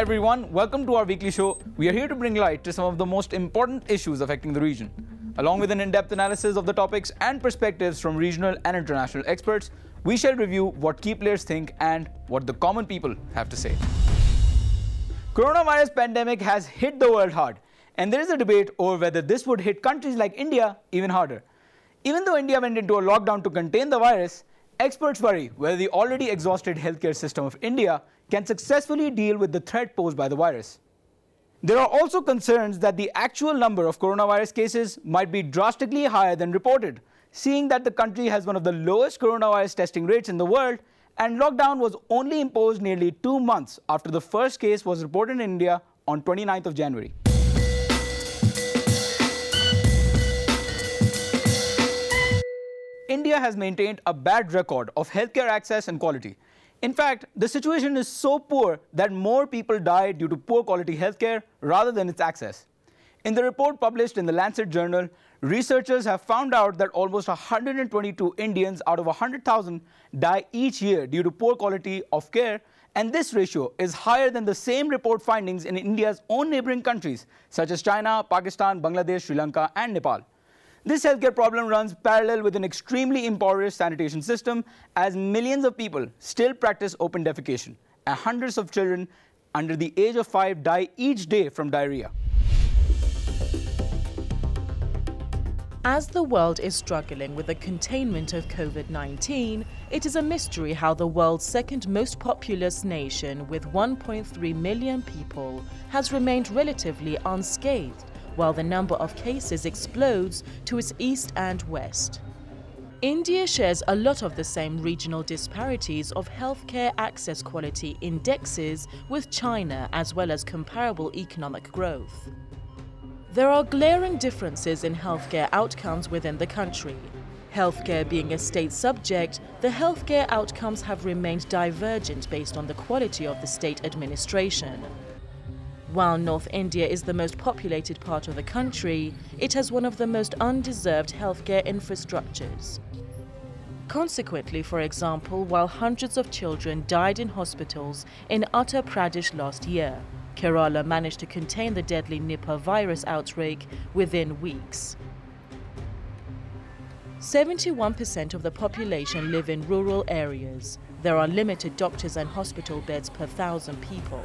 Hi everyone, welcome to our weekly show. We are here to bring light to some of the most important issues affecting the region. Along with an in depth analysis of the topics and perspectives from regional and international experts, we shall review what key players think and what the common people have to say. Coronavirus pandemic has hit the world hard, and there is a debate over whether this would hit countries like India even harder. Even though India went into a lockdown to contain the virus, experts worry whether the already exhausted healthcare system of India can successfully deal with the threat posed by the virus. There are also concerns that the actual number of coronavirus cases might be drastically higher than reported, seeing that the country has one of the lowest coronavirus testing rates in the world and lockdown was only imposed nearly two months after the first case was reported in India on 29th of January. India has maintained a bad record of healthcare access and quality. In fact, the situation is so poor that more people die due to poor quality healthcare rather than its access. In the report published in the Lancet Journal, researchers have found out that almost 122 Indians out of 100,000 die each year due to poor quality of care, and this ratio is higher than the same report findings in India's own neighboring countries such as China, Pakistan, Bangladesh, Sri Lanka, and Nepal. This healthcare problem runs parallel with an extremely impoverished sanitation system as millions of people still practice open defecation and hundreds of children under the age of 5 die each day from diarrhea. As the world is struggling with the containment of COVID 19, it is a mystery how the world's second most populous nation, with 1.3 million people, has remained relatively unscathed while the number of cases explodes to its east and west. India shares a lot of the same regional disparities of healthcare access quality indexes with China as well as comparable economic growth. There are glaring differences in healthcare outcomes within the country. Healthcare being a state subject, the healthcare outcomes have remained divergent based on the quality of the state administration. While North India is the most populated part of the country, it has one of the most undeserved healthcare infrastructures. Consequently, for example, while hundreds of children died in hospitals in Uttar Pradesh last year, Kerala managed to contain the deadly Nipah virus outbreak within weeks. 71% of the population live in rural areas. There are limited doctors and hospital beds per thousand people.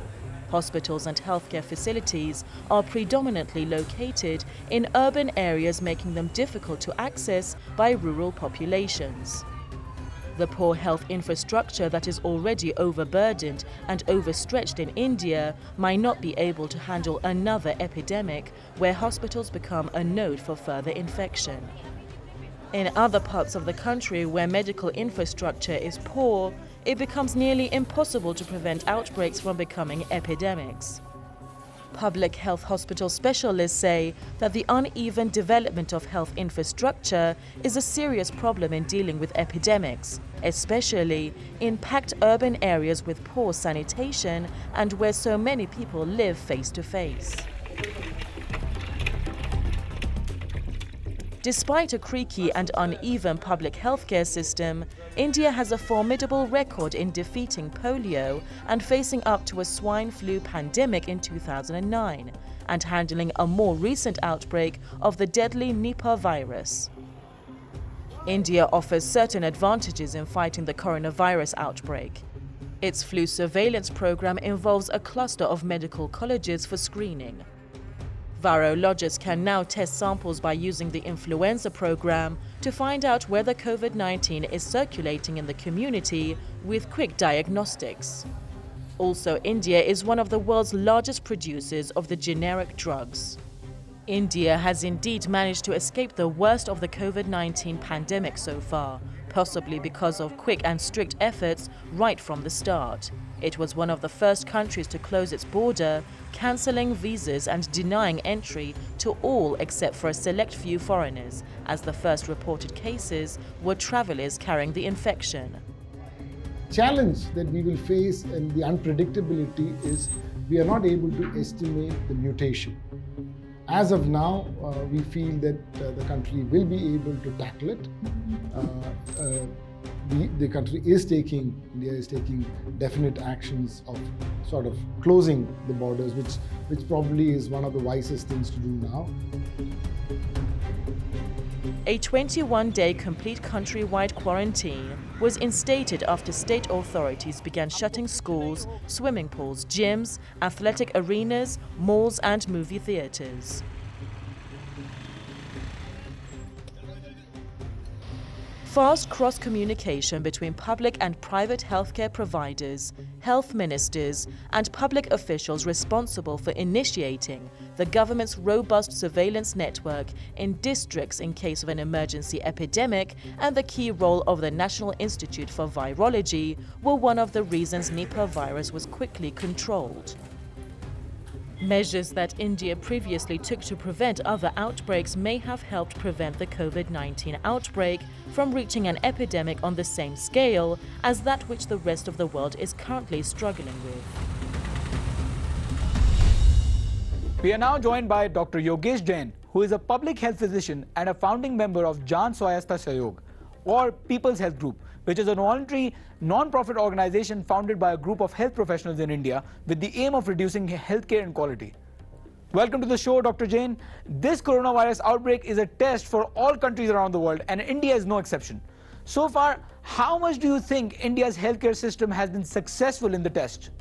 Hospitals and healthcare facilities are predominantly located in urban areas, making them difficult to access by rural populations. The poor health infrastructure that is already overburdened and overstretched in India might not be able to handle another epidemic where hospitals become a node for further infection. In other parts of the country where medical infrastructure is poor, it becomes nearly impossible to prevent outbreaks from becoming epidemics. Public health hospital specialists say that the uneven development of health infrastructure is a serious problem in dealing with epidemics, especially in packed urban areas with poor sanitation and where so many people live face to face. Despite a creaky and uneven public healthcare system, India has a formidable record in defeating polio and facing up to a swine flu pandemic in 2009 and handling a more recent outbreak of the deadly Nipah virus. India offers certain advantages in fighting the coronavirus outbreak. Its flu surveillance program involves a cluster of medical colleges for screening. Virologists can now test samples by using the influenza program to find out whether COVID 19 is circulating in the community with quick diagnostics. Also, India is one of the world's largest producers of the generic drugs. India has indeed managed to escape the worst of the COVID 19 pandemic so far, possibly because of quick and strict efforts right from the start. It was one of the first countries to close its border, cancelling visas and denying entry to all except for a select few foreigners, as the first reported cases were travelers carrying the infection. Challenge that we will face and the unpredictability is we are not able to estimate the mutation. As of now, uh, we feel that uh, the country will be able to tackle it. Uh, uh the, the country is taking, India is taking definite actions of sort of closing the borders, which, which probably is one of the wisest things to do now. A 21 day complete countrywide quarantine was instated after state authorities began shutting schools, swimming pools, gyms, athletic arenas, malls, and movie theatres. Fast cross communication between public and private healthcare providers, health ministers, and public officials responsible for initiating the government's robust surveillance network in districts in case of an emergency epidemic, and the key role of the National Institute for Virology were one of the reasons Nipah virus was quickly controlled. Measures that India previously took to prevent other outbreaks may have helped prevent the COVID 19 outbreak from reaching an epidemic on the same scale as that which the rest of the world is currently struggling with. We are now joined by Dr. Yogesh Jain, who is a public health physician and a founding member of Jan Swasthya Sahyog, or People's Health Group, which is a voluntary non-profit organization founded by a group of health professionals in India with the aim of reducing healthcare inequality. Welcome to the show, Dr. Jain. This coronavirus outbreak is a test for all countries around the world, and India is no exception. So far, how much do you think India's healthcare system has been successful in the test?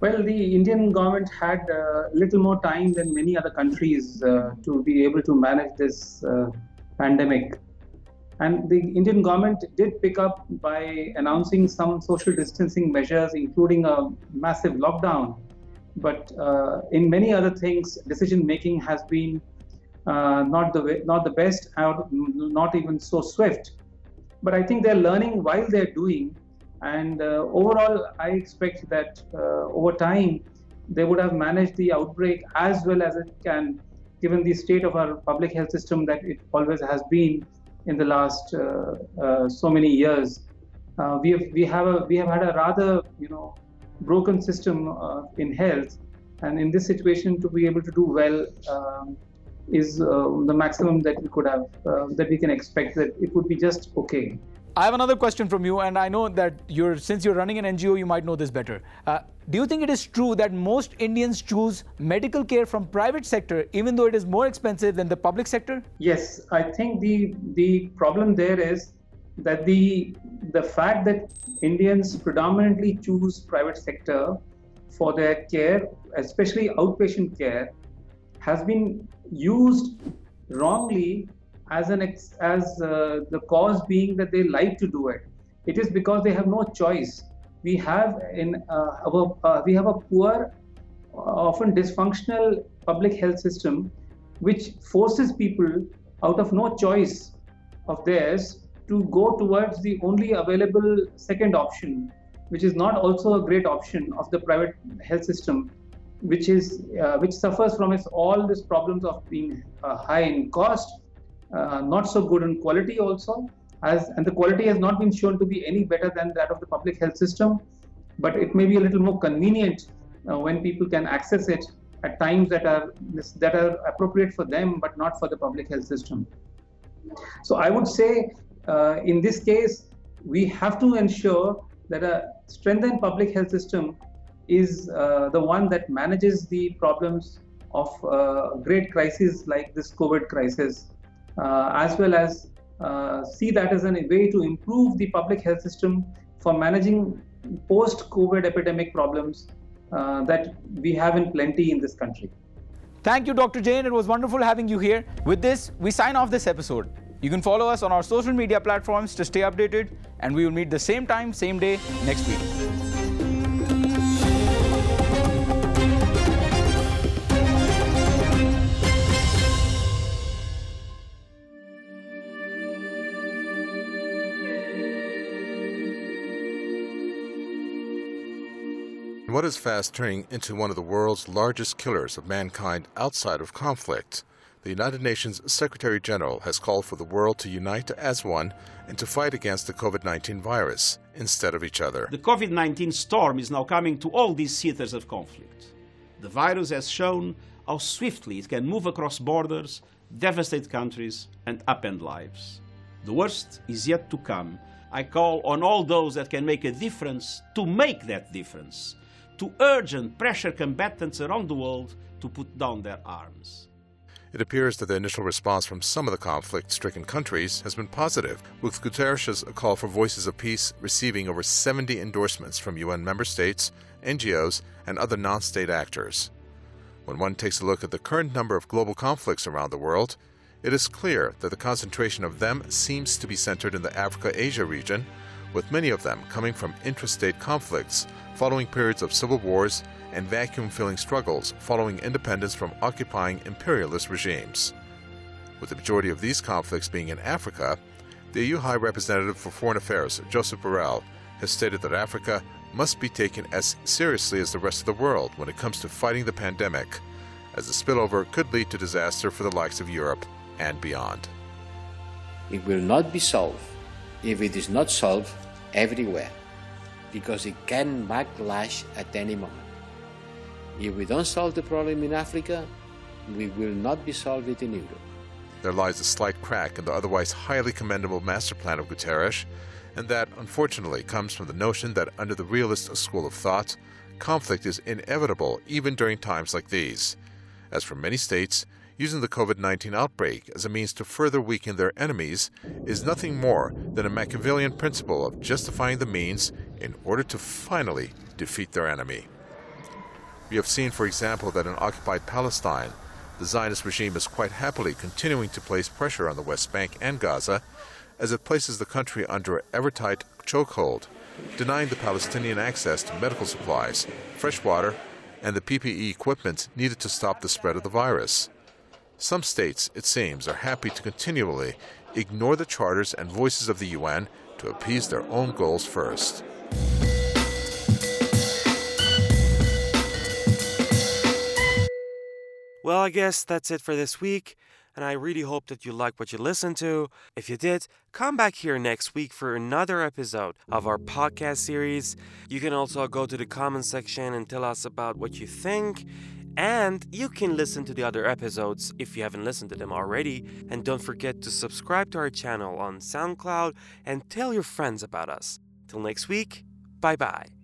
Well, the Indian government had a uh, little more time than many other countries uh, to be able to manage this uh, pandemic. And the Indian government did pick up by announcing some social distancing measures, including a massive lockdown. But uh, in many other things, decision making has been uh, not the way, not the best, not even so swift. But I think they're learning while they're doing. And uh, overall, I expect that uh, over time, they would have managed the outbreak as well as it can, given the state of our public health system that it always has been in the last uh, uh, so many years. Uh, we have we have a we have had a rather you know broken system in health, and in this situation to be able to do well um, is the maximum that we could have that we can expect that it would be just okay. I have another question from you, and I know that you're since you're running an NGO, you might know this better. Uh, do you think it is true that most Indians choose medical care from private sector, even though it is more expensive than the public sector? Yes, I think the the problem there is that the the fact that Indians predominantly choose private sector for their care, especially outpatient care, has been used wrongly as an ex, as uh, the cause being that they like to do it. It is because they have no choice we have in uh, our uh, we have a poor, often dysfunctional public health system, which forces people out of no choice of theirs to go towards the only available second option, which is not also a great option of the private health system, which is uh, which suffers from its all these problems of being uh, high in cost, uh, not so good in quality also, as and the quality has not been shown to be any better than that of the public health system but it may be a little more convenient uh, when people can access it at times that are that are appropriate for them but not for the public health system. So i would say uh, in this case we have to ensure that a strengthened public health system is uh, the one that manages the problems of uh, great crises like this covid crisis as well as uh, see that as a way to improve the public health system for managing post COVID epidemic problems uh, that we have in plenty in this country. Thank you, Dr. Jain. It was wonderful having you here. With this, we sign off this episode. You can follow us on our social media platforms to stay updated, and we will meet the same time, same day next week. What is fast turning into one of the world's largest killers of mankind outside of conflict. The United Nations Secretary General has called for the world to unite as one and to fight against the COVID 19 virus instead of each other. The COVID 19 storm is now coming to all these theaters of conflict. The virus has shown how swiftly it can move across borders, devastate countries, and upend lives. The worst is yet to come. I call on all those that can make a difference to make that difference, to urge and pressure combatants around the world to put down their arms. It appears that the initial response from some of the conflict stricken countries has been positive, with Guterres' call for voices of peace receiving over 70 endorsements from UN member states, NGOs, and other non state actors. When one takes a look at the current number of global conflicts around the world, it is clear that the concentration of them seems to be centered in the Africa Asia region, with many of them coming from intrastate conflicts following periods of civil wars and vacuum filling struggles following independence from occupying imperialist regimes. With the majority of these conflicts being in Africa, the EU High Representative for Foreign Affairs, Joseph Borrell, has stated that Africa must be taken as seriously as the rest of the world when it comes to fighting the pandemic, as the spillover could lead to disaster for the likes of Europe and beyond. It will not be solved if it is not solved everywhere, because it can backlash at any moment. If we don't solve the problem in Africa, we will not be solved it in Europe. There lies a slight crack in the otherwise highly commendable master plan of Guterres, and that unfortunately comes from the notion that under the realist school of thought, conflict is inevitable even during times like these. As for many states, using the COVID 19 outbreak as a means to further weaken their enemies is nothing more than a Machiavellian principle of justifying the means in order to finally defeat their enemy. We have seen, for example, that in occupied Palestine, the Zionist regime is quite happily continuing to place pressure on the West Bank and Gaza as it places the country under an ever tight chokehold, denying the Palestinian access to medical supplies, fresh water, and the PPE equipment needed to stop the spread of the virus. Some states, it seems, are happy to continually ignore the charters and voices of the UN to appease their own goals first. Well, I guess that's it for this week, and I really hope that you liked what you listened to. If you did, come back here next week for another episode of our podcast series. You can also go to the comment section and tell us about what you think. And you can listen to the other episodes if you haven't listened to them already. And don't forget to subscribe to our channel on SoundCloud and tell your friends about us. Till next week, bye bye.